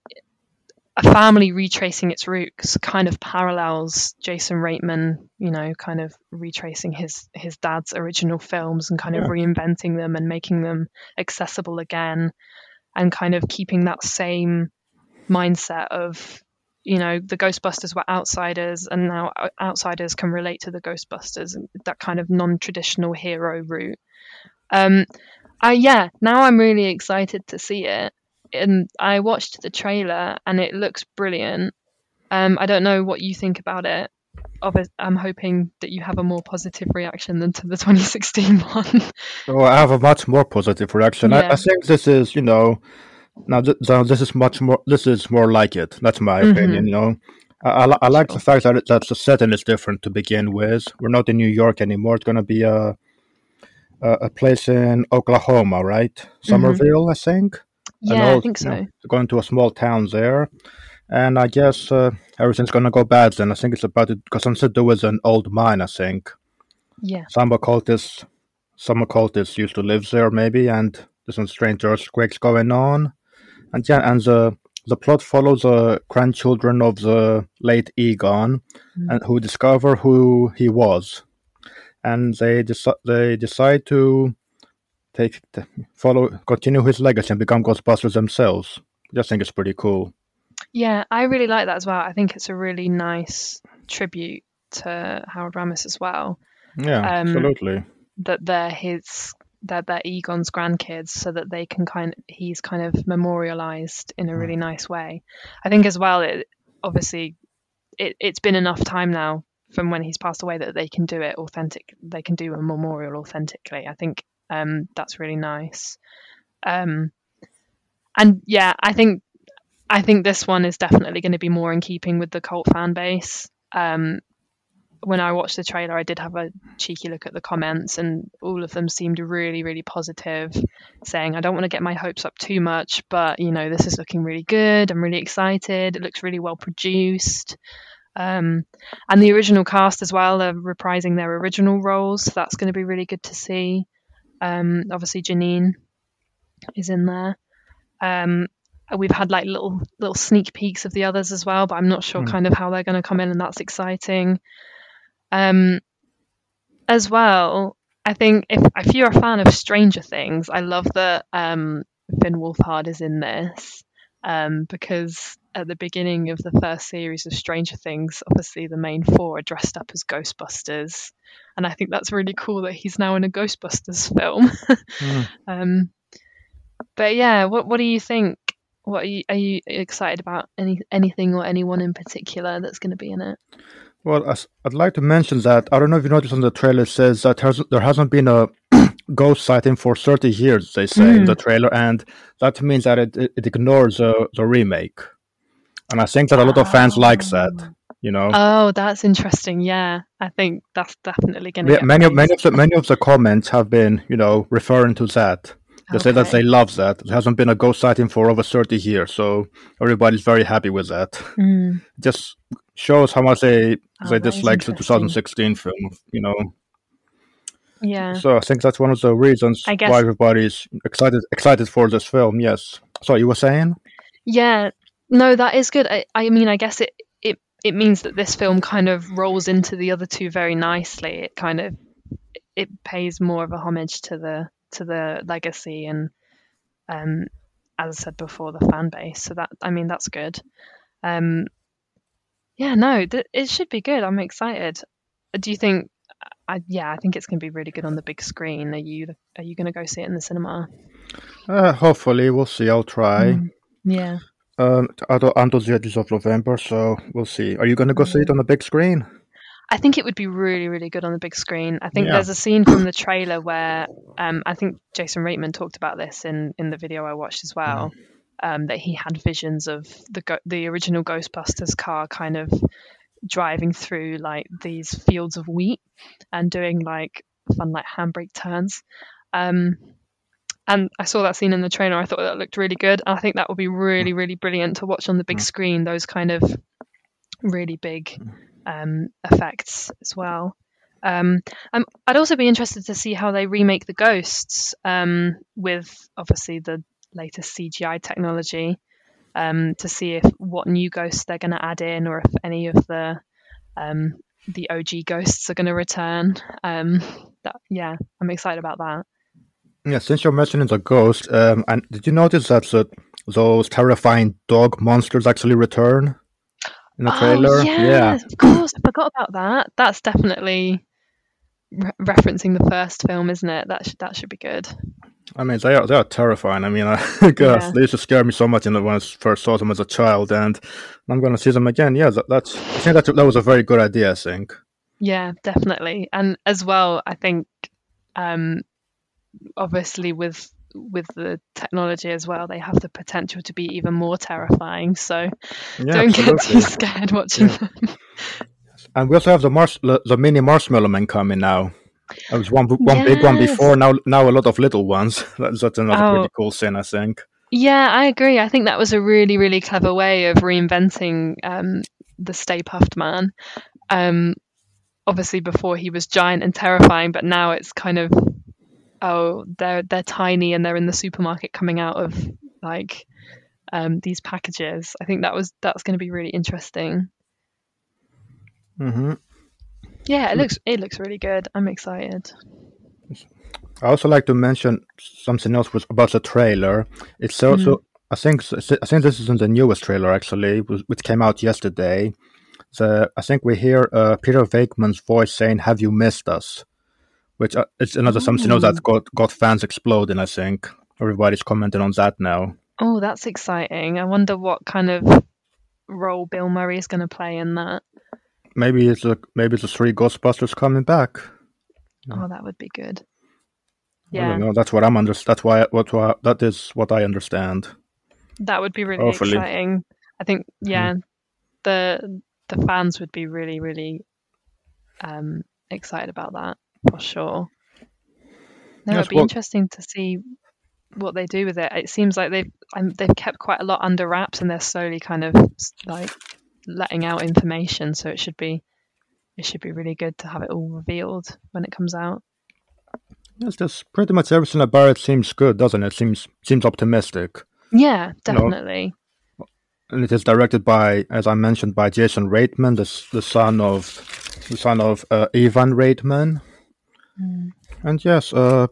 B: a family retracing its roots kind of parallels Jason Reitman, you know, kind of retracing his his dad's original films and kind of reinventing them and making them accessible again, and kind of keeping that same mindset of you know the ghostbusters were outsiders and now outsiders can relate to the ghostbusters that kind of non-traditional hero route. Um I, yeah now i'm really excited to see it. And i watched the trailer and it looks brilliant. Um i don't know what you think about it it, I'm hoping that you have a more positive reaction than to the 2016 one.
A: oh, I have a much more positive reaction.
B: Yeah.
A: I, I think this is, you know, now, th- this is much more. This is more like it. That's my
B: Mhm.
A: opinion. You know, I, I, I like the fact that it, that the setting is different to begin with. We're not in New York anymore. It's going to be a, a a place in Oklahoma, right? Summerville, I think.
B: Mm-hmm. Yeah, I think
A: you know,
B: so.
A: going to a small town there, and I guess uh, everything's going to go bad. Then I think it's about it because do with an old mine. I think
B: Yeah.
A: some occultists, some occultists used to live there, maybe, and there's some strange earthquakes going on. And yeah, and the the plot follows the grandchildren of the late Egon, and who discover who he was, and they deci- they decide to take follow continue his legacy and become Ghostbusters themselves. I just think it's pretty cool.
B: Yeah, I really like that as well. I think it's a really nice tribute to Harold Ramis as well.
A: Yeah,
B: Um,
A: absolutely.
B: That they're his that they're Egon's grandkids so that they can kind he's kind of memorialized in a really nice way. I think as well it obviously it, it's been enough time now from when he's passed away that they can do it authentic they can do a memorial authentically. I think um that's really nice. Um and yeah, I think I think this one is definitely going to be more in keeping with the cult fan base. Um, when I watched the trailer, I did have a cheeky look at the comments, and all of them seemed really, really positive, saying, I don't want to get my hopes up too much, but you know, this is looking really good. I'm really excited. It looks really well produced. Um, and the original cast as well are reprising their original roles. So that's going to be really good to see. Um, obviously, Janine is in there. Um, we've had like little little sneak peeks of the others as well, but I'm not sure
C: Hmm.
B: kind of how they're going to come in, and that's exciting. Um, as well, I think if if you're a fan of Stranger Things, I love that um, Finn Wolfhard is in this um, because at the beginning of the first series of Stranger Things, obviously the main four are dressed up as Ghostbusters, and I think that's really cool that he's now in a Ghostbusters film.
A: Mm.
B: um, but yeah, what what do you think? What are you, are you excited about? Any anything or anyone in particular that's going to be in it?
A: Well, as- I'd like to mention that I don't know if you noticed on the trailer it says that has, there hasn't been a ghost sighting for 30 years, they say in
B: Mm.
A: the trailer, and that means that it, it ignores uh, the remake. And I think that a lot of fans likes that, you know.
B: Oh, that's interesting. Yeah, I think that's definitely going to
A: Yeah, many of many of the many of the comments have been, you know, referring to that. They say that they love that. There hasn't been a ghost sighting for over 30 years, so everybody's very happy with that.
B: Mm.
A: Just shows how much they
B: Oh,
A: they dislike the 2016 film, you know.
B: Yeah.
A: So I think that's one of the reasons
B: guess-
A: why everybody's excited excited for this film. Yes. So you were saying?
B: Yeah, no, that is good. I, I mean, I guess it, it it means that this film kind of rolls into the other two very nicely. It kind of it pays more of a homage to the to the legacy and um as I said before, the fan base. So that I mean, that's good. Um, yeah, no, th- it should be good. I'm excited. Do you think? I, yeah, I think it's going to be really good on the big screen. Are you are you going to go see it in the cinema?
A: Uh, hopefully, we'll see. I'll try.
B: Mm. Yeah.
A: Um, until until the edges of November, so we'll see. Are you going to go see it on the big screen?
B: I think it would be really, really good on the big screen. I think
A: Yeah.
B: there's a scene from the trailer where um, I think Jason Reitman talked about this in, in the video I watched as well. Um, that he had visions of the the original Ghostbusters car kind of driving through like these fields of wheat and doing like fun like handbrake turns. Um, and I saw that scene in the trailer. I thought that looked really good. And I think that would be really, really brilliant to watch on the big screen. Those kind of really big um, effects as well. Um, um, I'd also be interested to see how they remake the ghosts um, with obviously the latest CGI technology um, to see if what new ghosts they're going to add in or if any of the um, the OG ghosts are going to return. Um, that, yeah, I'm excited about that.
A: Yeah, since you're mentioning the ghost, um, and did you notice that the those terrifying dog monsters actually return in the trailer.
B: Oh, yeah, of course. I forgot about that. That's definitely re- referencing the first film, isn't it? That should that should be good.
A: I mean, they are they are terrifying. I mean, I guess
B: Yeah.
A: they used to scare me so much in the when I first saw them as a child, and I'm going to see them again. Yeah, that, that's I think that that was a very good idea. I think.
B: Yeah, definitely. And as well, I think um obviously with with the technology as well, they have the potential to be even more terrifying. So
A: Yeah,
B: don't get too scared watching them.
A: And we also have the Mars, the mini Marshmallow Man coming now. There was one one big one before. Now now a lot of little ones. That's, that's another
B: Oh.
A: pretty cool scene, I think.
B: Yeah, I agree. I think that was a really, really clever way of reinventing um, the Stay Puft Man. Um, obviously, before he was giant and terrifying, but now it's kind of oh, they're they're tiny and they're in the supermarket coming out of like um, these packages. I think that was that's going to be really interesting.
A: hmm
B: Yeah, it looks it looks really good. I'm excited.
A: I also like to mention something else was about the trailer. It's also I think I think this isn't the newest trailer actually, which which came out yesterday. So I think we hear uh, Peter Venkman's voice saying, "Have you missed us?" Which uh, it's another something else that got got fans exploding. I think everybody's commenting on that now.
B: Oh, that's exciting. I wonder what kind of role Bill Murray is going to play in that.
A: Maybe it's a maybe it's the three Ghostbusters coming back.
B: Oh, that would be good. Yeah,
A: don't. That's what I'm under. That's why what why- that is what I understand.
B: that would be really
A: Hopefully.
B: exciting. I think, yeah, the the fans would be really, really um, excited about that for sure. No, it'd be
A: well-
B: interesting to see what they do with it. It seems like they've um, they've kept quite a lot under wraps, and they're slowly kind of like letting out information. So it should be it should be really good to have it all revealed when it comes out.
A: Yes, just pretty much everything about it seems good, doesn't it? Seems seems optimistic.
B: Yeah,
A: You know,
B: definitely.
A: and it is directed by, as I mentioned, by Jason Reitman, the the son of the son of uh, Ivan Reitman. And yes, uh,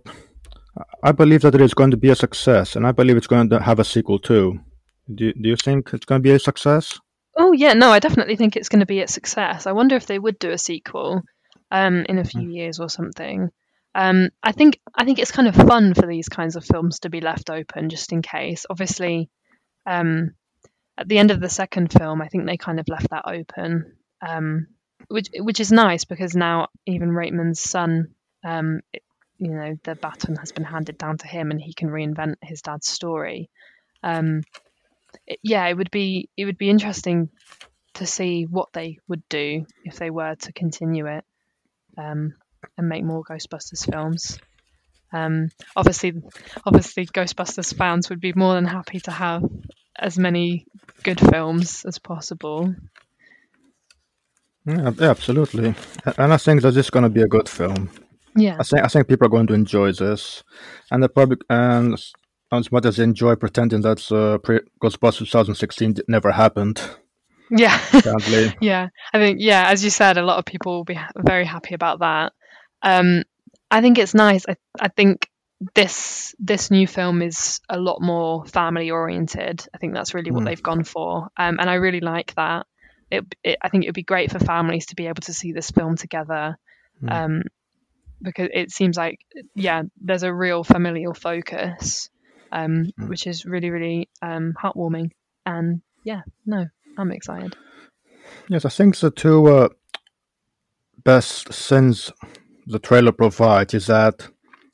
A: I believe that it is going to be a success, and I believe it's going to have a sequel too. Do you, do you think it's going to be a success?
B: Oh yeah, no, I definitely think it's going to be a success. I wonder if they would do a sequel um, in a few years or something. Um, I think I think it's kind of fun for these kinds of films to be left open just in case. Obviously, um, at the end of the second film, I think they kind of left that open, um, which which is nice because now Ivan Reitman's son, um, it- you know, the baton has been handed down to him, and he can reinvent his dad's story. Um, it- yeah, it would be it would be interesting to see what they would do if they were to continue it um, and make more Ghostbusters films. Um, obviously, obviously, Ghostbusters fans would be more than happy to have as many good films as possible.
A: Yeah, absolutely. And I think that this is going to be a good film.
B: Yeah,
A: I think I think people are going to enjoy this, and the public and as- much as they enjoy pretending that uh, pre- Ghostbusters 2016 d- never happened.
B: yeah,
A: Sadly,
B: yeah. I think yeah, as you said, a lot of people will be ha- very happy about that. Um, I think it's nice. I I think this this new film is a lot more family oriented. I think that's really what
A: Mm.
B: they've gone for, um, and I really like that. It, it I think it would be great for families to be able to see this film together,
A: Mm.
B: um, because it seems like yeah, there's a real familial focus, um,
A: Mm.
B: which is really really um, heartwarming. And yeah, no, I'm excited.
A: yes, I think the two uh, best sins the trailer provides is that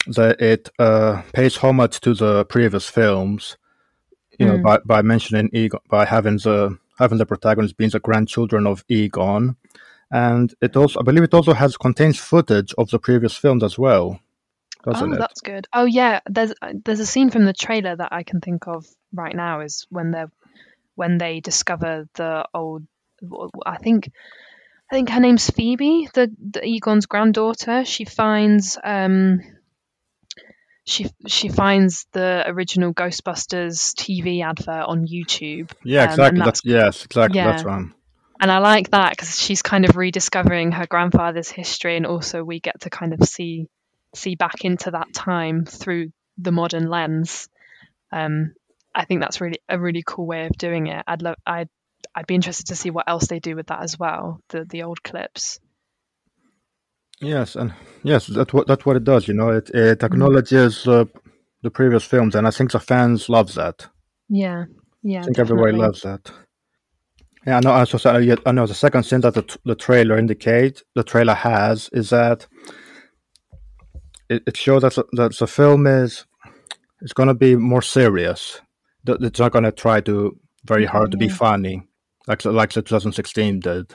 A: that it uh, pays homage to the previous films. You know,
B: Mm.
A: by, by mentioning Egon, by having the having the protagonists being the grandchildren of Egon, and it also I believe it also has contains footage of the previous films as well. Doesn't
B: oh,
A: it?
B: that's good. Oh yeah, there's there's a scene from the trailer that I can think of right now is when they're when they discover the old. I think I think her name's Phoebe, the, the Egon's granddaughter. She finds um she she finds the original Ghostbusters TV advert on YouTube.
A: Yeah,
B: um,
A: exactly.
B: that's
A: that's, yes, exactly. That's
B: yeah. And I like that because she's kind of rediscovering her grandfather's history, and also we get to kind of see see back into that time through the modern lens. Um, I think that's really a really cool way of doing it. I'd love I'd I'd be interested to see what else they do with that as well. The the old clips.
A: Yes, and yes, that's what that's what it does. You know, it it acknowledges uh, the previous films, and I think the fans loves that.
B: Yeah, yeah.
A: I think everybody loves that. Yeah, I know. I I know the second thing that the, the trailer indicate the trailer has is that it, it shows that the, that the film is it's going to be more serious. That It's not going to try to very hard to be funny, like like the 2016 did.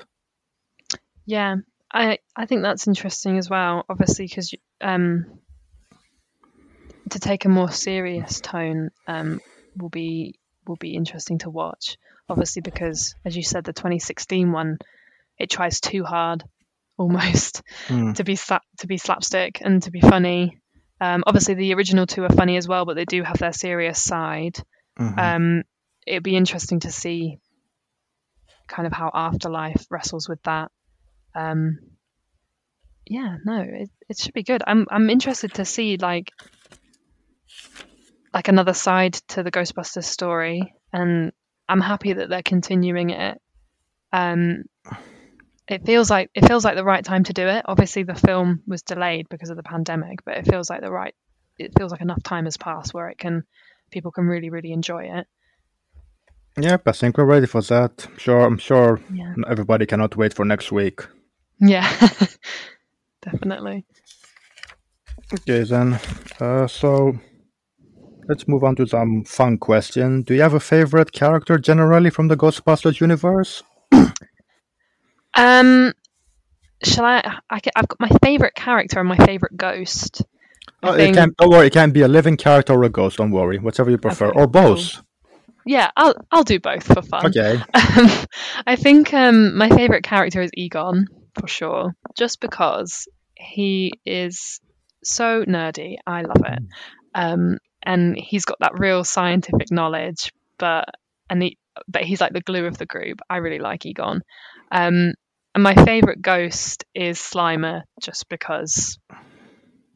B: Yeah, I I think that's interesting as well. Obviously, because um, to take a more serious tone um, will be will be interesting to watch. Obviously, because as you said, the 2016 one it tries too hard, almost
A: Mm.
B: to be slap to be slapstick and to be funny. Um, obviously, the original two are funny as well, but they do have their serious side.
A: Mhm.
B: Um, it'd be interesting to see kind of how Afterlife wrestles with that. Um, yeah, no, it, it should be good. I'm I'm interested to see like like another side to the Ghostbusters story, and I'm happy that they're continuing it. Um, it feels like it feels like the right time to do it. Obviously, the film was delayed because of the pandemic, but it feels like the right. It feels like enough time has passed where it can people can really really enjoy it.
A: Yep, I think we're ready for that. Sure, I'm sure
B: Yeah.
A: everybody cannot wait for next week.
B: Yeah, definitely.
A: Okay, then. Uh, so let's move on to some fun question. Do you have a favorite character generally from the Ghostbusters universe?
B: Um, shall I? I I've got my favorite character and my favorite ghost.
A: Oh, it can, don't worry, it can be a living character or a ghost. Don't worry, whatever you prefer,
B: Okay,
A: or both.
B: Yeah, I'll I'll do both for fun.
A: Okay.
B: Um, I think um, my favorite character is Egon for sure, just because he is so nerdy. I love it, um, and he's got that real scientific knowledge, but and he but he's like the glue of the group. I really like Egon. Um, and my favorite ghost is Slimer, just because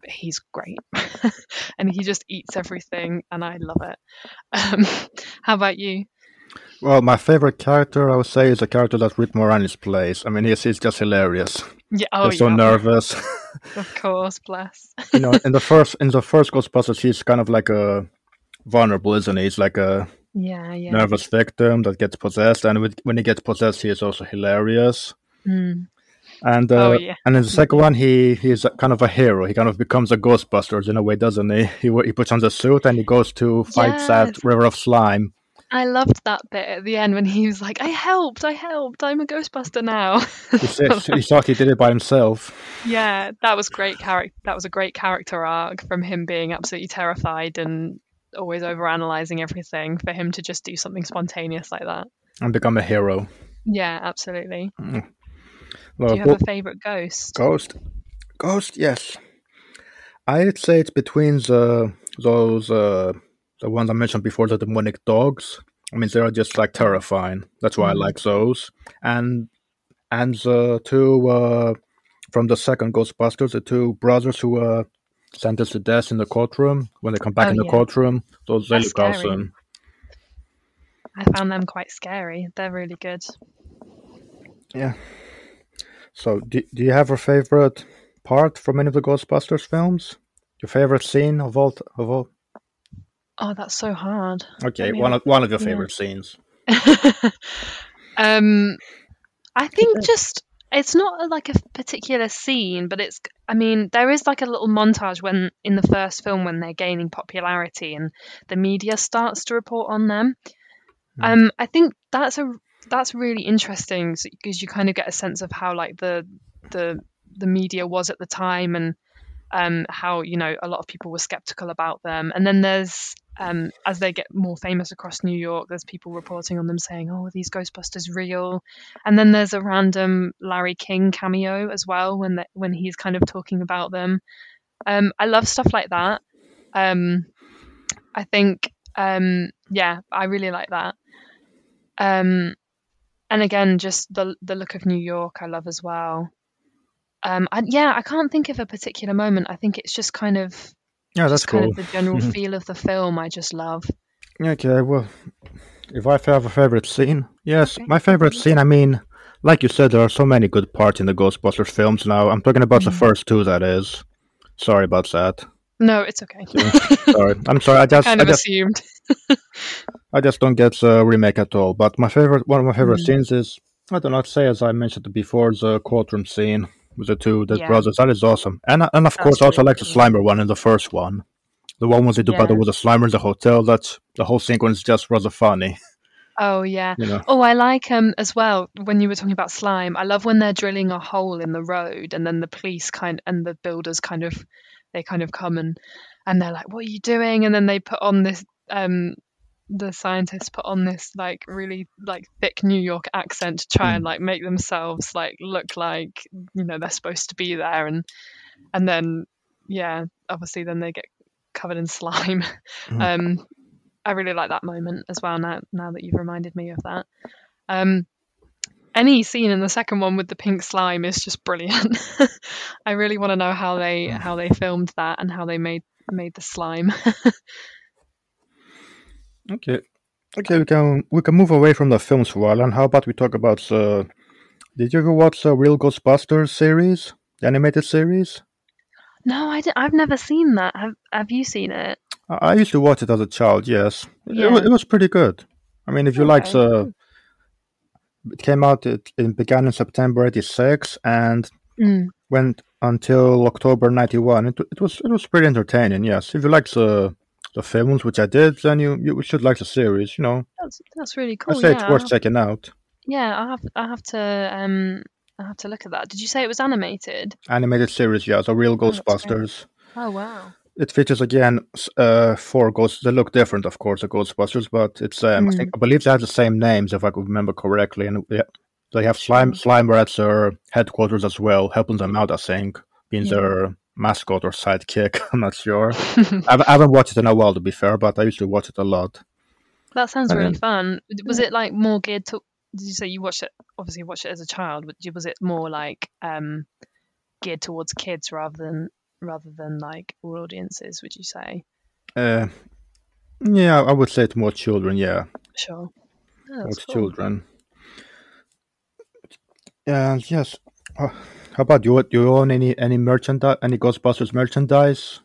B: he's great and he just eats everything and I love it. Um, how about you?
A: Well, my favorite character, I would say, is a character that Rick Moranis plays. I mean, he's, he's just hilarious.
B: Yeah, oh
A: he's so
B: yeah,
A: nervous.
B: of course, bless.
A: you know, in the first in the first Ghostbusters, he's kind of like a vulnerable, isn't he? He's like a
B: yeah, yeah.
A: nervous victim that gets possessed, and with, when he gets possessed, he is also hilarious.
B: Mm.
A: And
B: Oh,
A: uh,
B: yeah.
A: and in the second one, he he's kind of a hero. He kind of becomes a Ghostbusters in a way, doesn't he? He he puts on the suit and he goes to fight that river of slime.
B: I loved that bit at the end when he was like, "I helped, I helped, I'm a Ghostbuster now."
A: He, said, he thought he did it by himself.
B: yeah, that was great character. That was a great character arc from him being absolutely terrified and always overanalyzing everything for him to just do something spontaneous like that.
A: and become a hero.
B: Yeah, absolutely.
A: Well,
B: Do you have
A: well,
B: a favorite ghost?
A: Ghost, Ghost, yes. I'd say it's between the those uh, the ones I mentioned before, the demonic dogs. I mean, they're just like terrifying. That's why I like those. And and the two uh, from the second Ghostbusters, the two brothers who uh, sentenced to death in the courtroom when they come back
B: Oh,
A: in the
B: yeah.
A: courtroom. Those they
B: That's
A: look
B: scary.
A: awesome.
B: I found them quite scary. They're really good.
A: Yeah. So, do, do you have a favorite part from any of the Ghostbusters films? Your favorite scene of all? Of all?
B: Oh, that's so hard.
A: Okay,
B: Let me
A: one of one of your
B: yeah.
A: favorite scenes.
B: um, I think just it's not a, like a particular scene, but it's. I mean, there is like a little montage when in the first film when they're gaining popularity and the media starts to report on them. Um, I think that's a that's really interesting because you kind of get a sense of how like the the the media was at the time and um, how you know a lot of people were skeptical about them. And then there's um, as they get more famous across New York, there's people reporting on them saying, "Oh, these Ghostbusters real?" And then there's a random Larry King cameo as well when the, when he's kind of talking about them. Um, I love stuff like that. Um, I think, um, yeah, I really like that. Um, and again, just the the look of New York, I love as well. Um, I, yeah, I can't think of a particular moment. I think it's just kind of
A: Yeah, that's
B: just kind of the general feel of the film. I just love.
A: Okay, well, if I have a favorite scene, yes, my favorite scene. I mean, like you said, there are so many good parts in the Ghostbusters films. Now, I'm talking about the
B: Mhm.
A: first two. That is. Sorry about that.
B: No, it's okay.
A: sorry, I'm sorry. I just,
B: kind
A: I
B: of
A: just,
B: assumed.
A: I just don't get the remake at all. But my favorite, one of my favorite
B: Mm.
A: scenes is, I don't know, I'd say as I mentioned before, the courtroom scene with the two the
B: Yeah.
A: brothers. That is awesome. And and of
B: That's
A: course, I also
B: really
A: like the. Slimer one in the first one. The one with the
B: Yeah.
A: battle with the Slimer in the hotel. That's the whole sequence just rather funny.
B: Oh yeah.
A: You know.
B: Oh, I like um as well when you were talking about slime. I love when they're drilling a hole in the road and then the police kind and the builders kind of they kind of come and and they're like, "What are you doing?" And then they put on this um the scientists put on this like really like thick New York accent to try and like make themselves like look like you know they're supposed to be there and and then yeah obviously then they get covered in slime. Um I really like that moment as well now now that you've reminded me of that. Um any scene in the second one with the pink slime is just brilliant. I really want to know how they how they filmed that and how they made made the slime
A: Okay. Okay, we can we can move away from the films for a while, and how about we talk about the? Did you ever watch the Real Ghostbusters series, the animated series?
B: no I d- I've never seen that have have you seen it
A: I, I used to watch it as a child. Yes, it,
B: Yeah.
A: wa- it was pretty good. I mean, if you like
B: Okay.
A: the, it came out. It, it began in September '86 and
B: Mm.
A: went until October '91. It, it was it was pretty entertaining. Yes, if you like the uh, the films, which I did, then you you should like the series. You know,
B: That's that's really cool.
A: I say
B: yeah,
A: it's worth
B: have-
A: checking out.
B: yeah, I have I have to um I have to look at that. Did you say it was animated?
A: Animated series, yeah, the real
B: that's.
A: Ghostbusters.
B: Oh wow.
A: It features again uh, four ghosts. They look different, of course, the Ghostbusters, but it's um, I,
B: Mm.
A: think, I believe they have the same names, if I could remember correctly. And yeah, they have Slime Slimer at their headquarters as well, helping them out. I think being
B: Yeah.
A: their mascot or sidekick. I'm not sure. I've, I haven't watched it in a while, to be fair, but I used to watch it a lot.
B: That sounds
A: And
B: really
A: then-
B: fun. Was it like more geared to? Did you say you watched it? Obviously, you watched it as a child. but Was it more like um, geared towards kids rather than rather than like all audiences? Would you say?
A: Uh, yeah, I would say it's more children. Yeah,
B: Sure. Oh,
A: more
B: cool.
A: children. And yes, uh, how about you? Do you own any any merchandise, any Ghostbusters merchandise?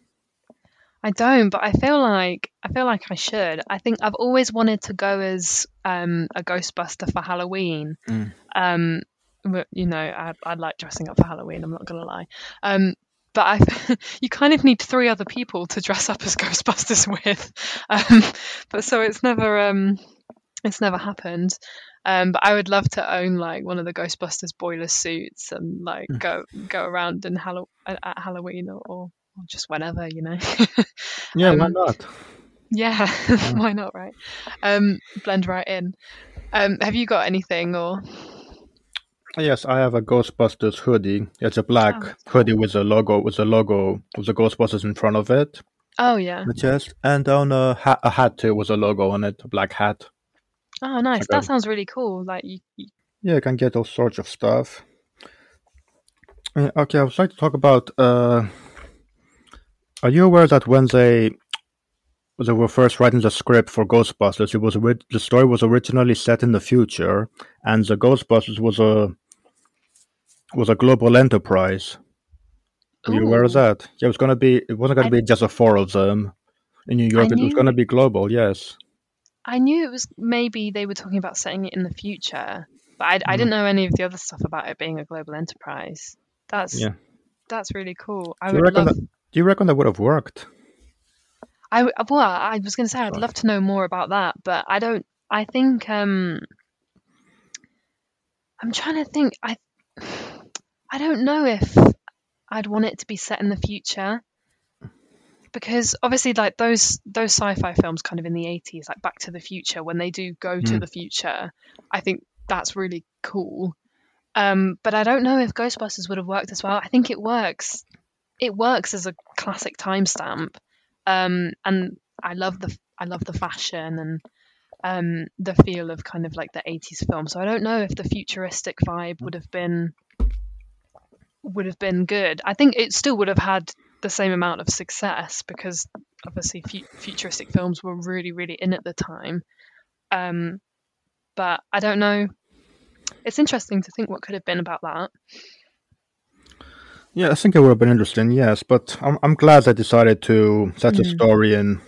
B: I don't, but I feel like I feel like I should. I think I've always wanted to go as um, a Ghostbuster for Halloween.
A: Mm.
B: Um, but, you know, I, I like dressing up for Halloween. I'm not gonna lie. Um, but I, you kind of need three other people to dress up as Ghostbusters with. Um, but so it's never um, it's never happened. Um, but I would love to own like one of the Ghostbusters boiler suits and like go go around in Hallow- at Halloween or, or just whenever, you know.
A: Yeah, why
B: Um,
A: not?
B: Yeah, why not, right? Um, blend right in. Um, have you got anything or?
A: Yes, I have a Ghostbusters hoodie. It's a black
B: Oh,
A: hoodie with a logo, with a logo with the Ghostbusters in front of it,
B: Oh yeah.
A: the chest, and on a hat, a hat too with a logo on it, a black hat.
B: Oh nice. That sounds really cool. Like you, you
A: Yeah, you can get all sorts of stuff. Uh, Okay, I would like to talk about. Uh, are you aware that when they they were first writing the script for Ghostbusters, it was the story was originally set in the future, and the Ghostbusters was a was a global enterprise. Are you aware of that? Yeah, it was gonna be. It wasn't gonna
B: I-
A: be just a four of them in New York. It was gonna be global. Yes.
B: I knew it was maybe they were talking about setting it in the future, but I, I didn't know any of the other stuff about it being a global enterprise. That's
A: Yeah.
B: that's really cool. I
A: Do you
B: would
A: reckon
B: love.
A: that? Do you reckon that would have worked?
B: I w- well, I was going to say I'd love to know more about that, but I don't. I think um, I'm trying to think. I I don't know if I'd want it to be set in the future because obviously, like those those sci-fi films, kind of in the 80s, like Back to the Future, when they do go to
A: Mm.
B: the future, I think that's really cool. Um, but I don't know if Ghostbusters would have worked as well. I think it works. It works as a classic timestamp um, and I love the I love the fashion and um, the feel of kind of like the 80s film. So I don't know if the futuristic vibe would have been would have been good. I think it still would have had the same amount of success because obviously fu- futuristic films were really really in at the time. Um, but I don't know. It's interesting to think what could have been about that.
A: Yeah, I think it would have been interesting. Yes, but I'm I'm glad they decided to set the
B: Mm.
A: story in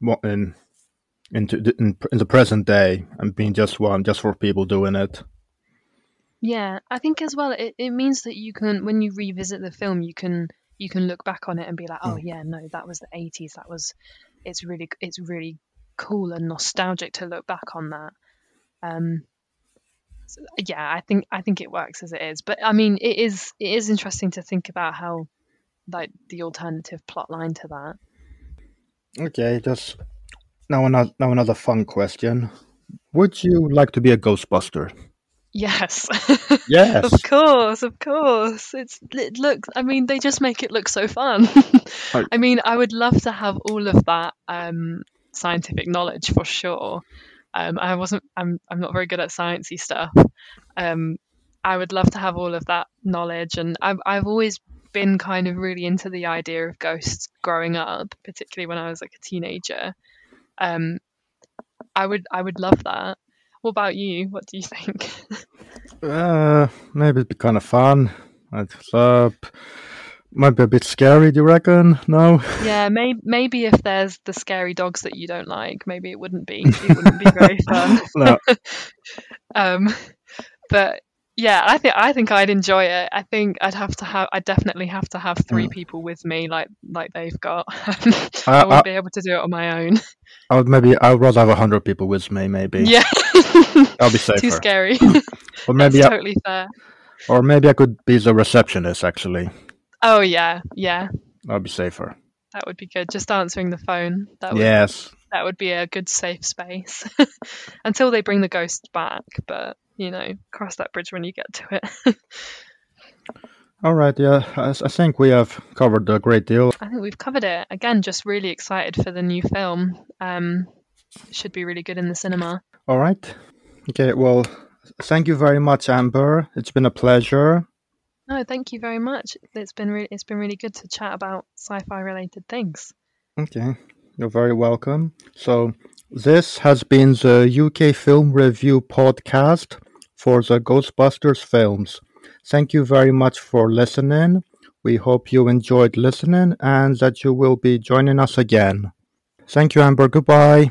A: what in into the, in, in the present day and being just one, just for people doing it.
B: Yeah, I think as well it, it means that you can when you revisit the film you can you can look back on it and be like, oh yeah, no, that was the 80s. That was it's really it's really cool and nostalgic to look back on that. Um so, yeah, I think I think it works as it is. But I mean, it is it is interesting to think about how like the alternative plot line to that.
A: Okay, just now another now another fun question. Would you like to be a Ghostbuster?
B: Yes.
A: Yes.
B: of course, of course. It's it looks I mean they just make it look so fun.
A: Right.
B: I mean, I would love to have all of that um scientific knowledge for sure. Um I wasn't I'm I'm not very good at sciencey stuff. Um I would love to have all of that knowledge and I've I've always been kind of really into the idea of ghosts growing up, particularly when I was like a teenager. Um I would I would love that. What about you? What do you think?
A: Uh, maybe it'd be kind of fun. It's uh, might be a bit scary. Do you reckon? No.
B: Yeah, may- maybe if there's the scary dogs that you don't like, maybe it wouldn't be it wouldn't be very fun.
A: No.
B: um, but yeah, I think I think I'd enjoy it. I think I'd have to have I definitely have to have three
A: Mm.
B: people with me, like like they've got.
A: I-
B: I wouldn't
A: I-
B: be able to do it on my own.
A: I would maybe. I would rather have a hundred people with me. Maybe.
B: Yeah,
A: I'll be safer.
B: too scary.
A: Or maybe.
B: That's
A: I,
B: totally fair.
A: or maybe I could be the receptionist. Actually,
B: Oh yeah, yeah,
A: I'll be safer.
B: that would be good. Just answering the phone. That would
A: Yes.
B: that would be a good safe space until they bring the ghost back. But you know, cross that bridge when you get to it.
A: All right. Yeah. I, I think we have covered a great deal.
B: I think we've covered it. Again, just really excited for the new film. Um, should be really good in the cinema.
A: All right. Okay. Well, thank you very much, Amber. It's been a pleasure.
B: No, thank you very much. It's been really it's been really good to chat about sci-fi related things.
A: Okay. You're very welcome. So, this has been the UK Film Review podcast for the Ghostbusters films. Thank you very much for listening. We hope you enjoyed listening and that you will be joining us again. Thank you, Amber. Goodbye.